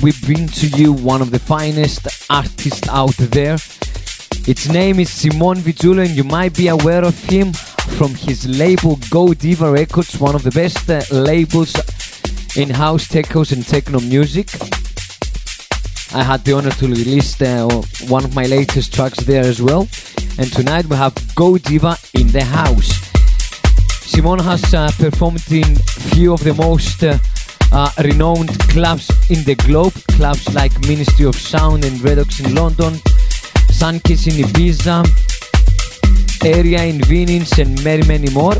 we bring to you one of the finest artists out there. Its name is Simon Vitullo, and you might be aware of him from his label Go Deeva Records, one of the best uh, labels in house techos and techno music. I had the honor to release uh, one of my latest tracks there as well. And tonight we have Go Deeva in the house. Simon has uh, performed in few of the most uh, renowned clubs in the globe, clubs like Ministry of Sound and Redox in London, Sunkiss in Ibiza, Area in Venice, and many, many more.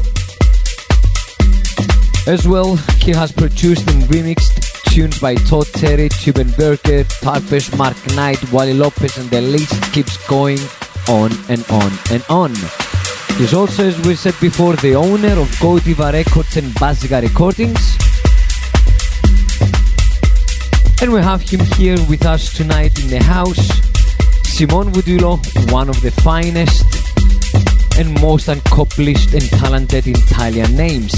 As well, he has produced and remixed tunes by Todd Terry, Tube & Berger, Tapesh, Mark Knight, Wally Lopez, and the list keeps going on and on and on. He's also, as we said before, the owner of Go Deeva Records and Baziga Recordings. And we have him here with us tonight in the house. Simon Vitullo, one of the finest and most accomplished and talented Italian names.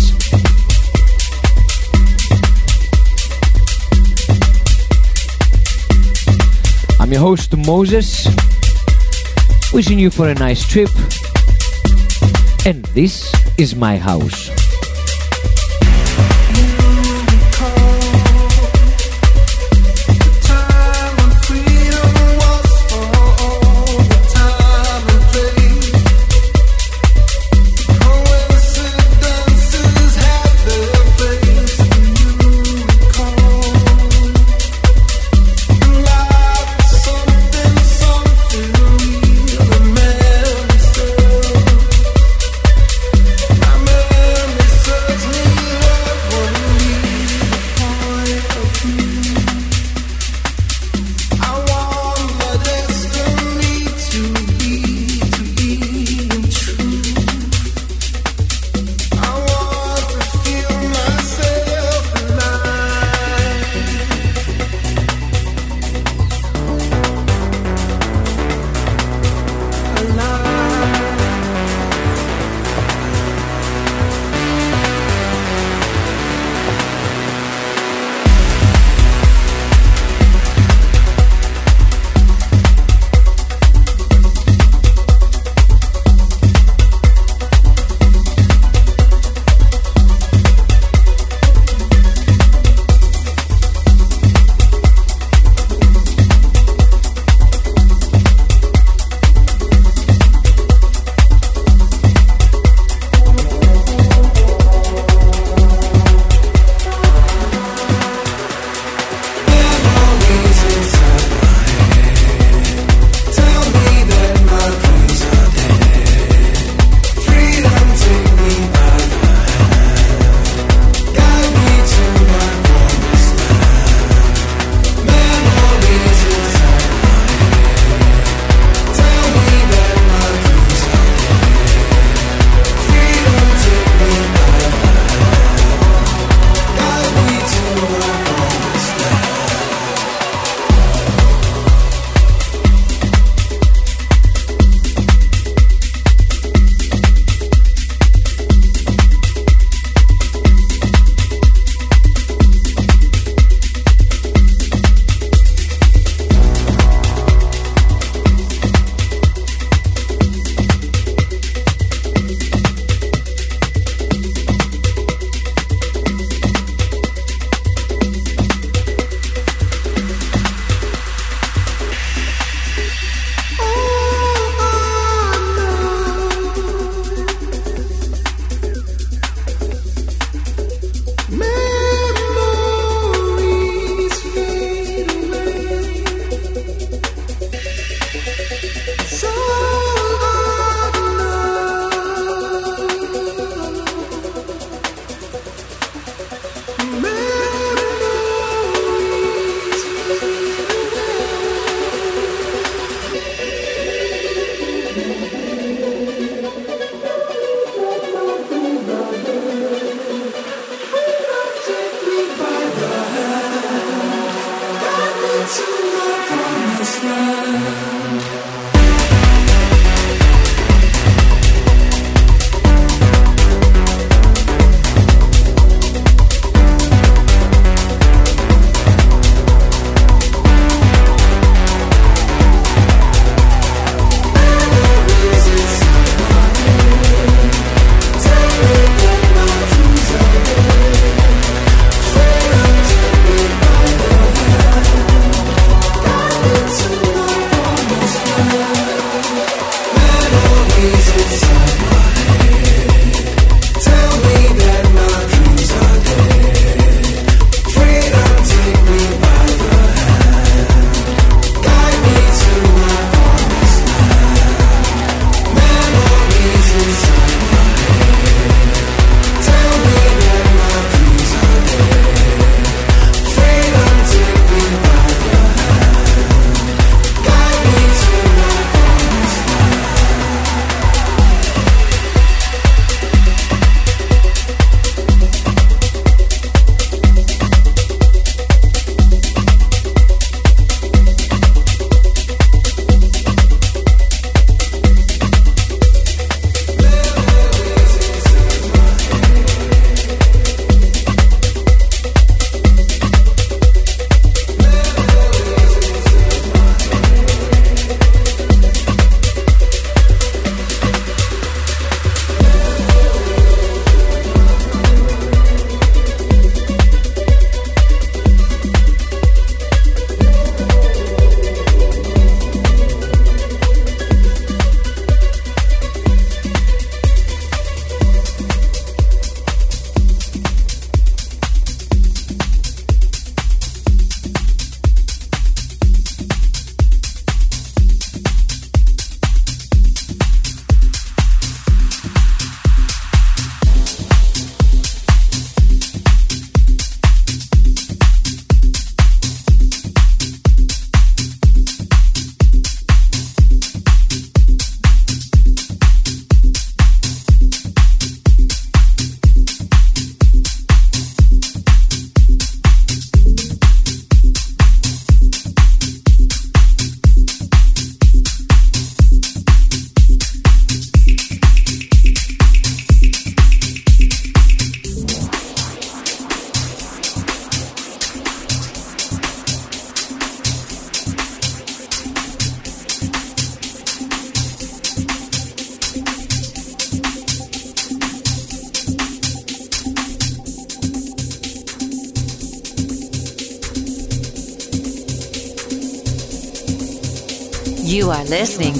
I'm your host Moses, wishing you for a nice trip and this is my house.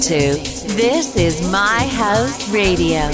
To This is My House Radio.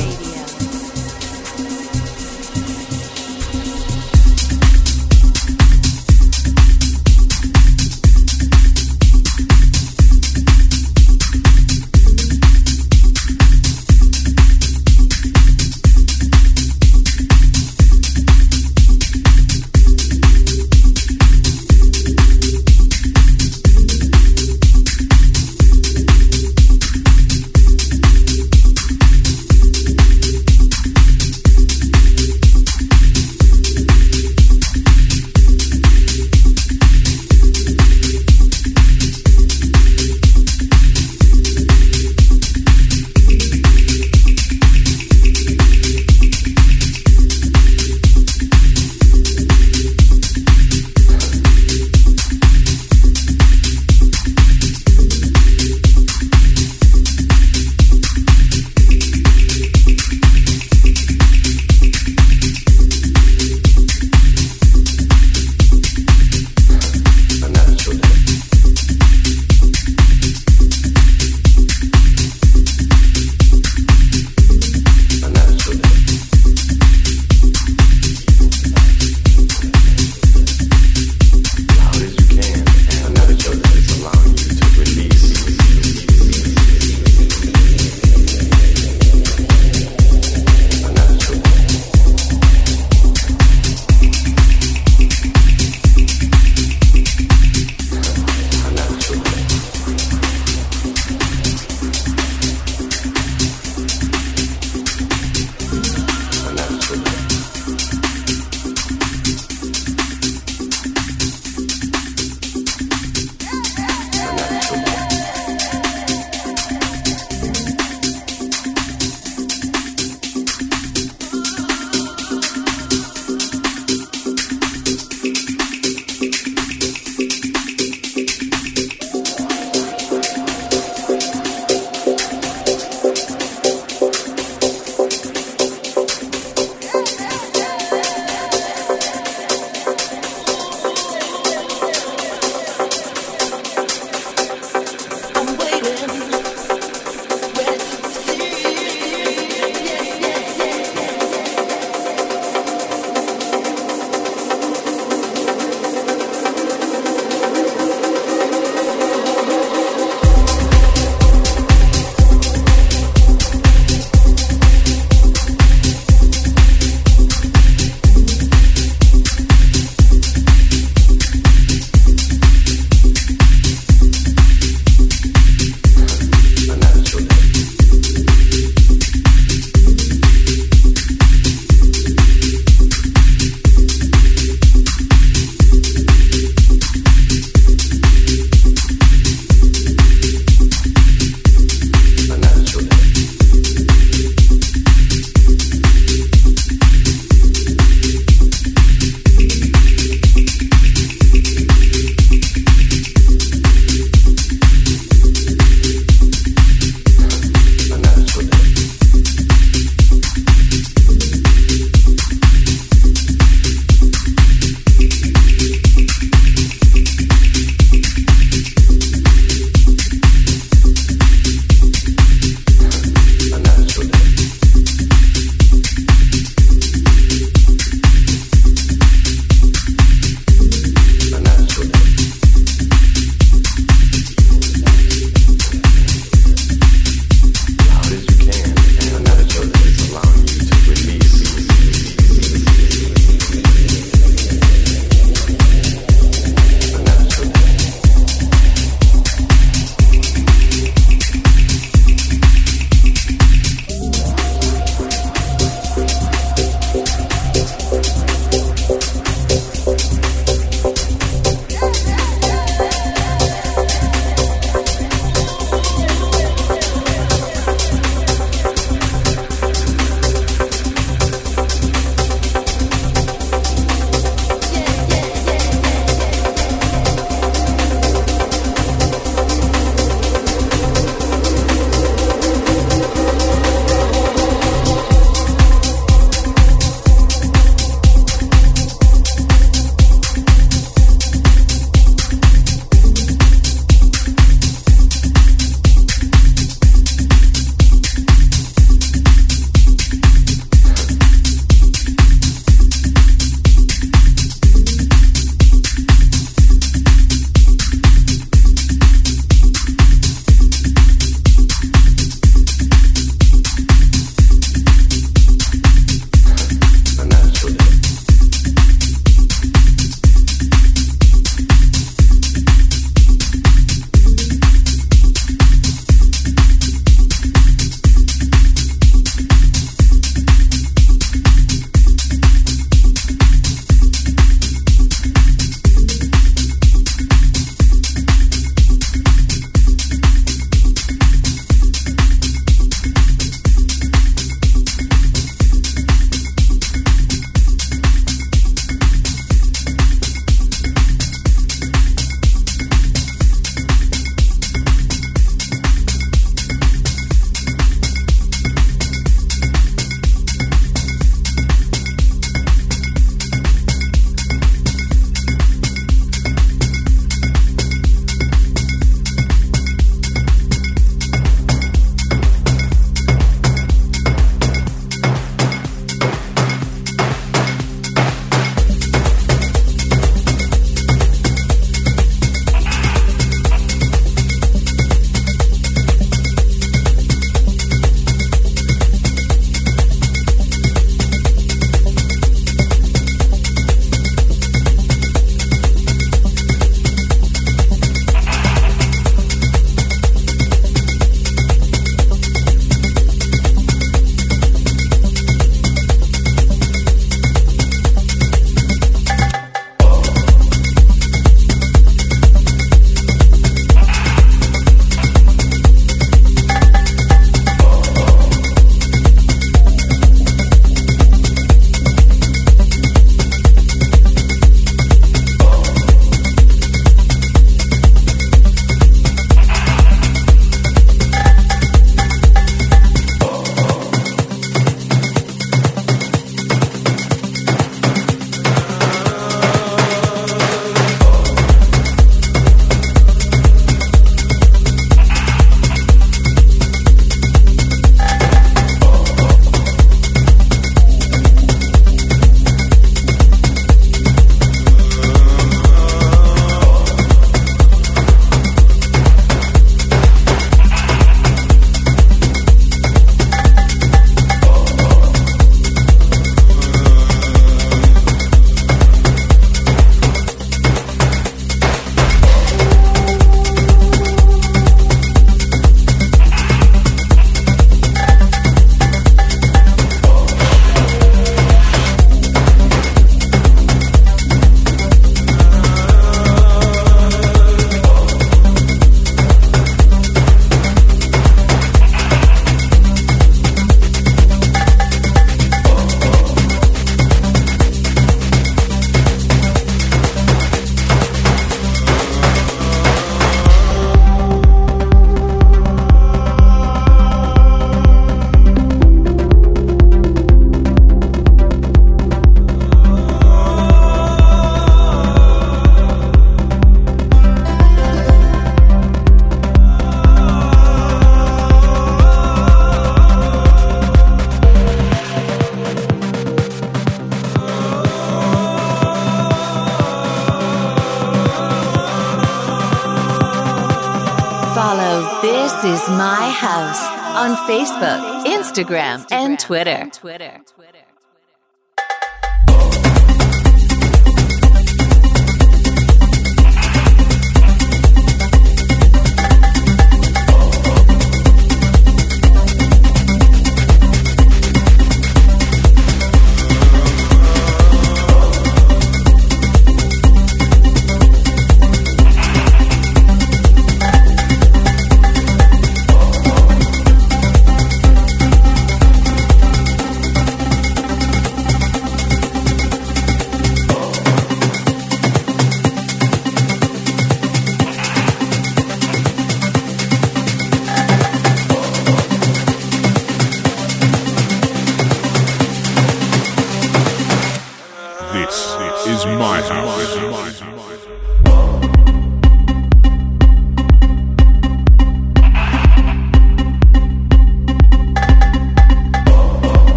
Facebook, Instagram, and Twitter.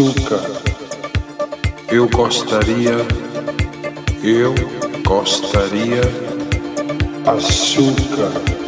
Açúcar. Eu gostaria, eu gostaria, açúcar.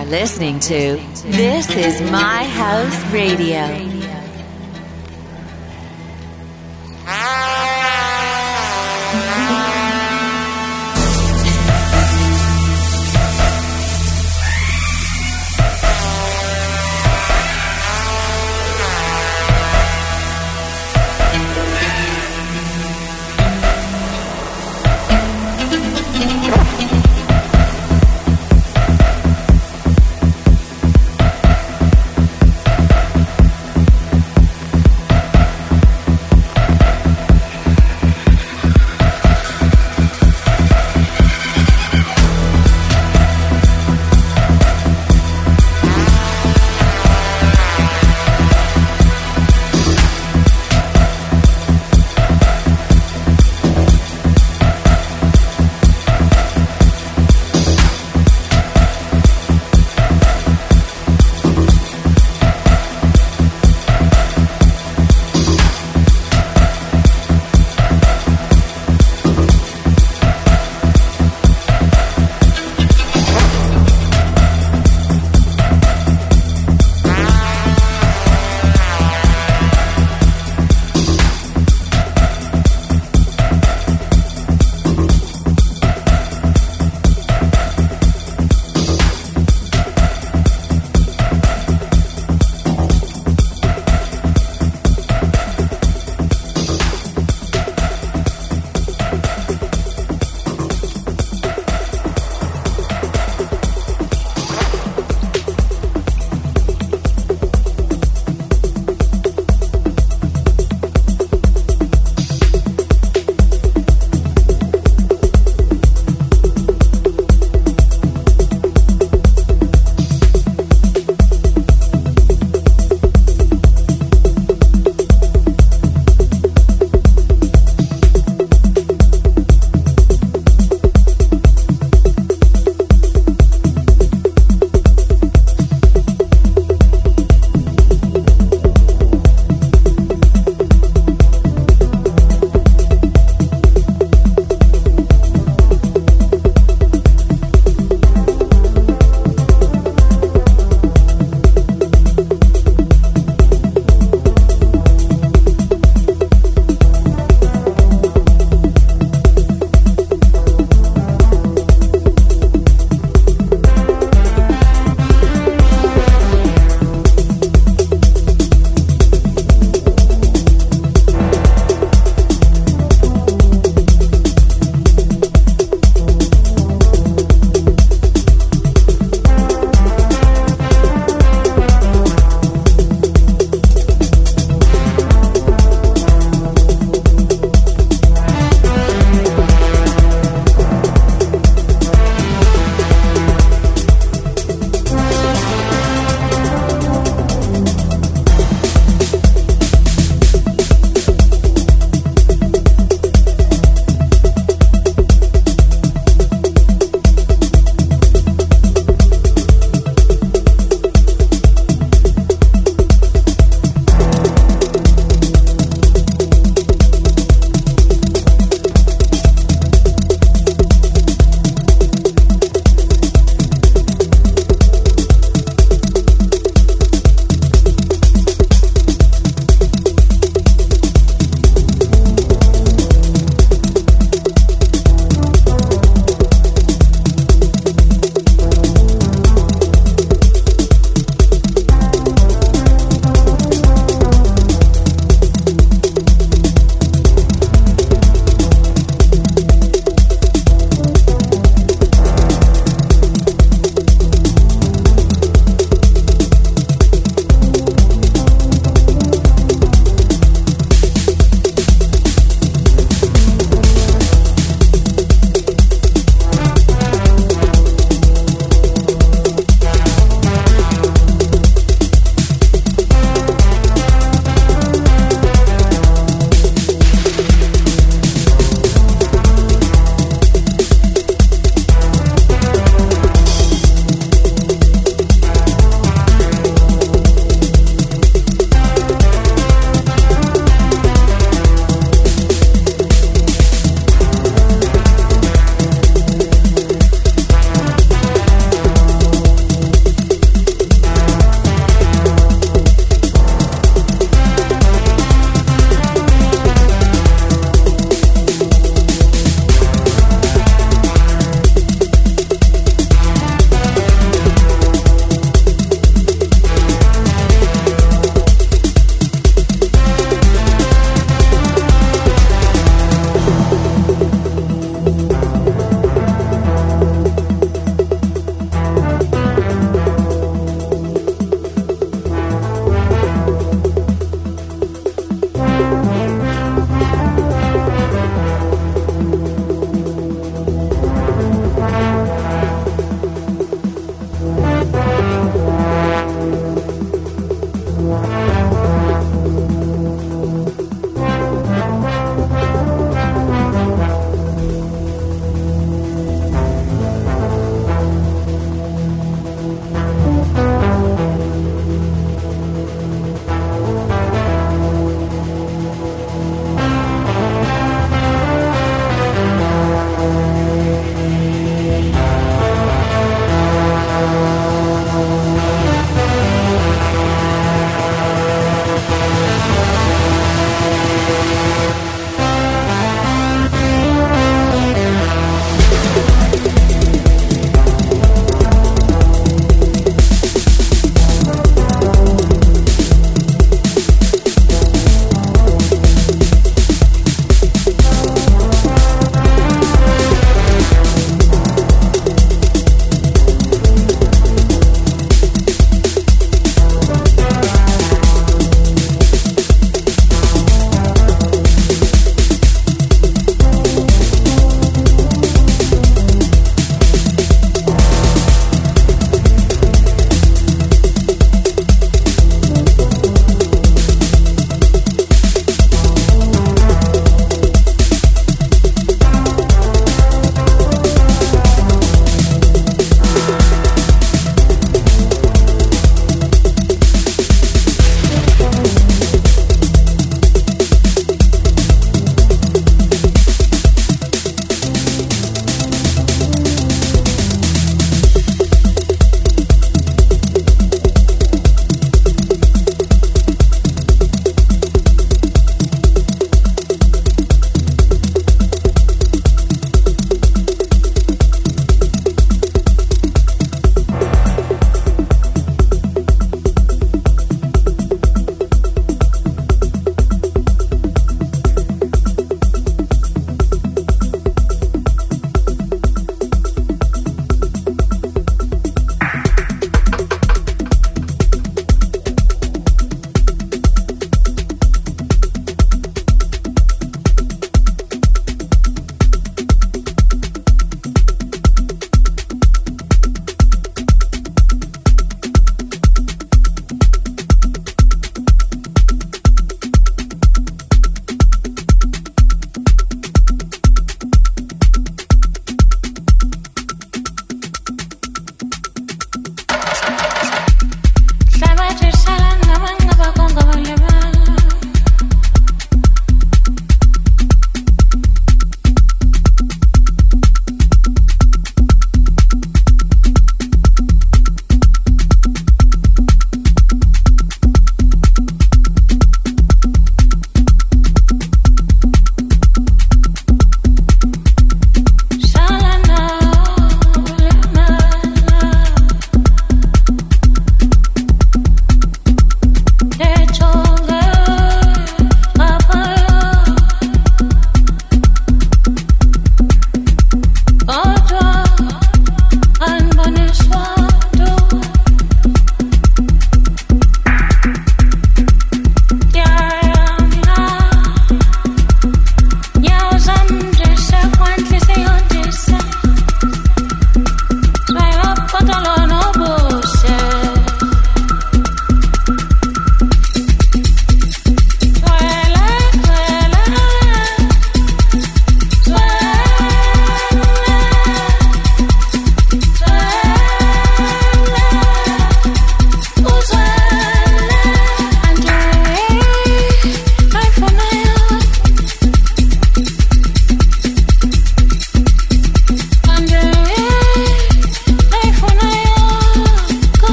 Are listening to This is My House Radio.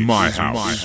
Is my house.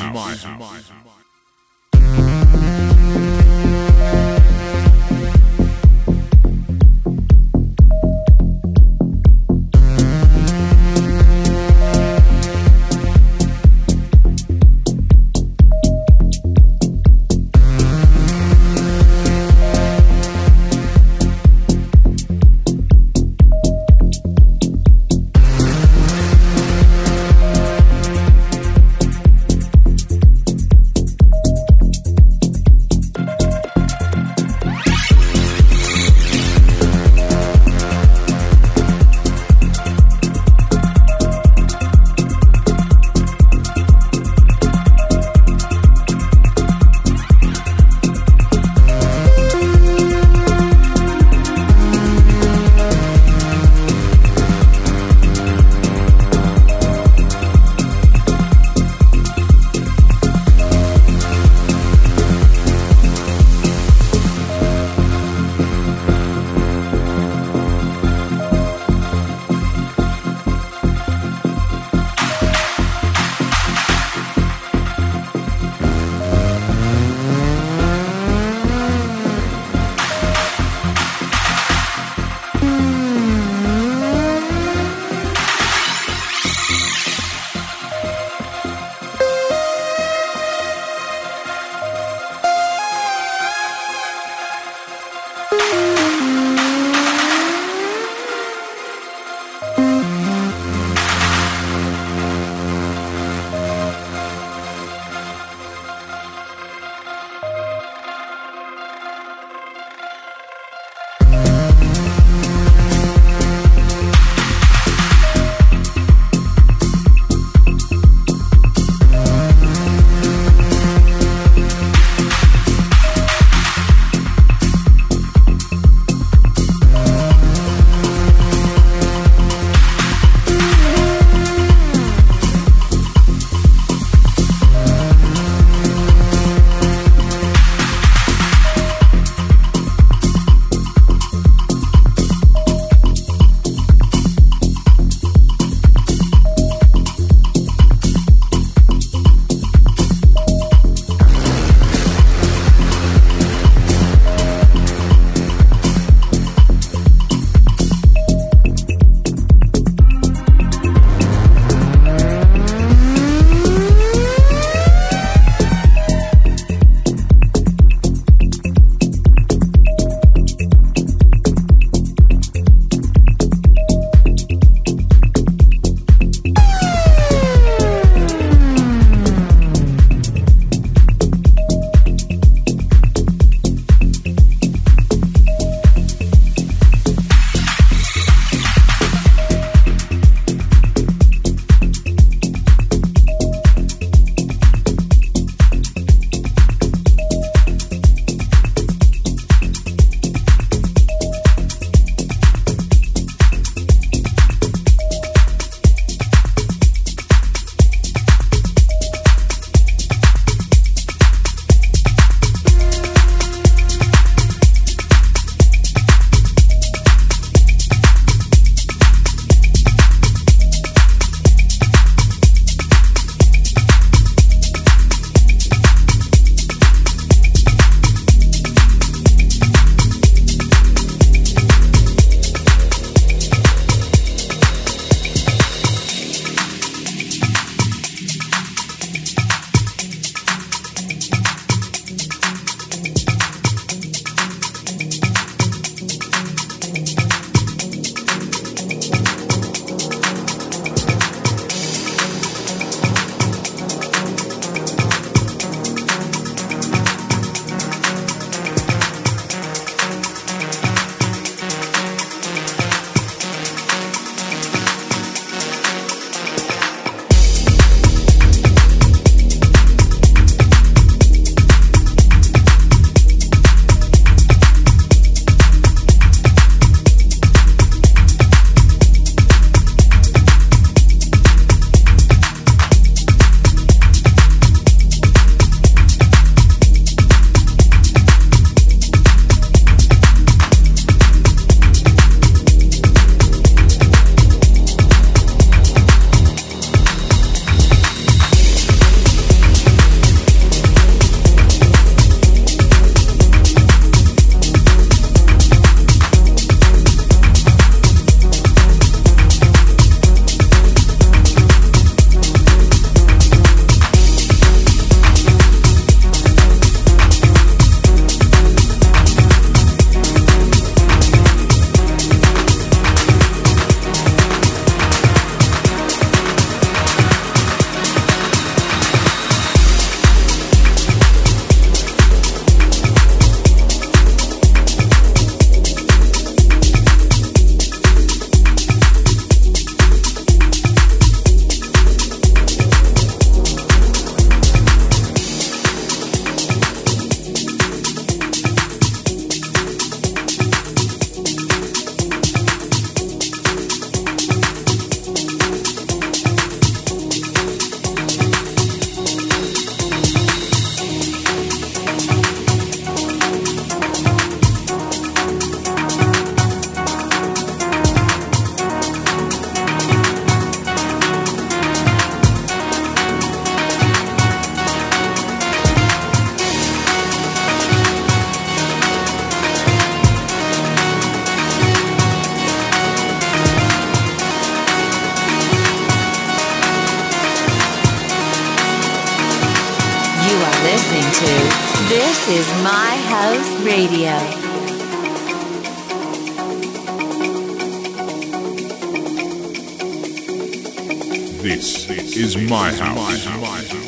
Radio. This is my house.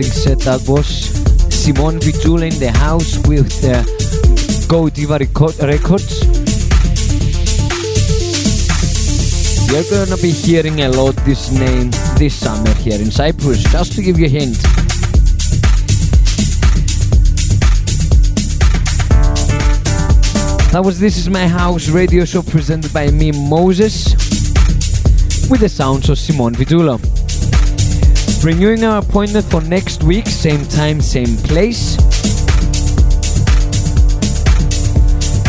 Amazing set that was. Simon Vitullo in the house with uh, Go Deeva Records. You're gonna be hearing a lot this name this summer here in Cyprus, just to give you a hint. That was This Is My House radio show presented by me, Moses, with the sounds of Simon Vitullo. Renewing our appointment for next week, same time, same place.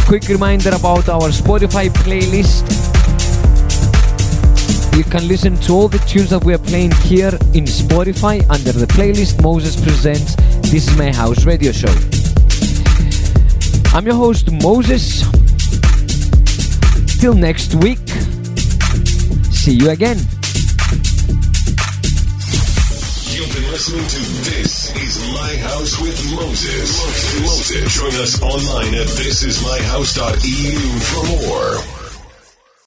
Quick reminder about our Spotify playlist. You can listen to all the tunes that we are playing here in Spotify under the playlist Moses Presents This Is My House radio show. I'm your host, Moses. Till next week. See you again. Listening to This Is My House with Moses. Moses. Join us online at thisismyhouse.eu for more.